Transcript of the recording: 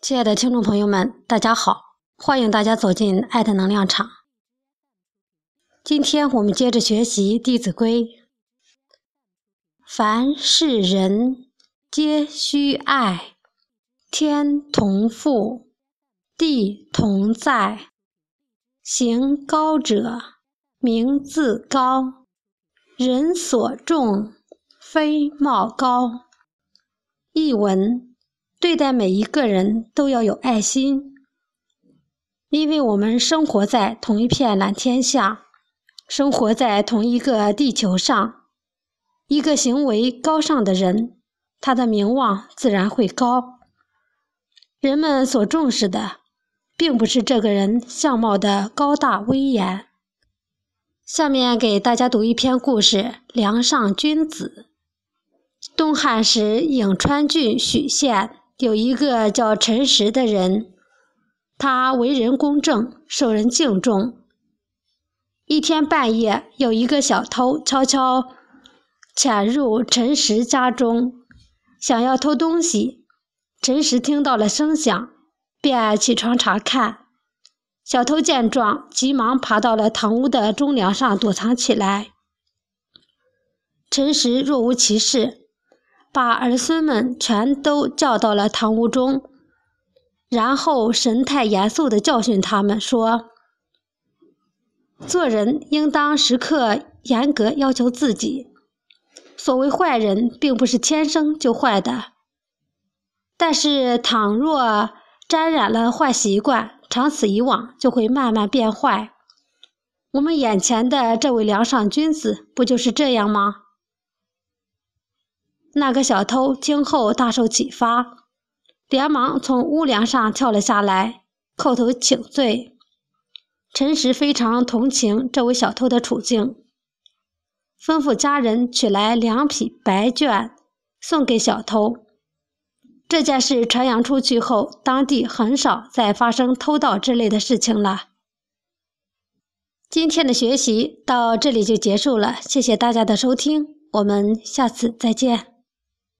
亲爱的听众朋友们，大家好！欢迎大家走进爱的能量场。今天我们接着学习《弟子规》：凡是人，皆须爱；天同覆，地同在。行高者，名自高；人所重，非貌高。译文。对待每一个人都要有爱心，因为我们生活在同一片蓝天下，生活在同一个地球上。一个行为高尚的人，他的名望自然会高。人们所重视的，并不是这个人相貌的高大威严。下面给大家读一篇故事《梁上君子》。东汉时，颍川郡许县。有一个叫陈实的人，他为人公正，受人敬重。一天半夜，有一个小偷悄悄潜入陈实家中，想要偷东西。陈实听到了声响，便起床查看。小偷见状，急忙爬到了堂屋的中梁上躲藏起来。陈实若无其事。把儿孙们全都叫到了堂屋中，然后神态严肃地教训他们说：“做人应当时刻严格要求自己。所谓坏人，并不是天生就坏的，但是倘若沾染了坏习惯，长此以往就会慢慢变坏。我们眼前的这位梁上君子，不就是这样吗？”那个小偷听后大受启发，连忙从屋梁上跳了下来，叩头请罪。陈实非常同情这位小偷的处境，吩咐家人取来两匹白绢送给小偷。这件事传扬出去后，当地很少再发生偷盗之类的事情了。今天的学习到这里就结束了，谢谢大家的收听，我们下次再见。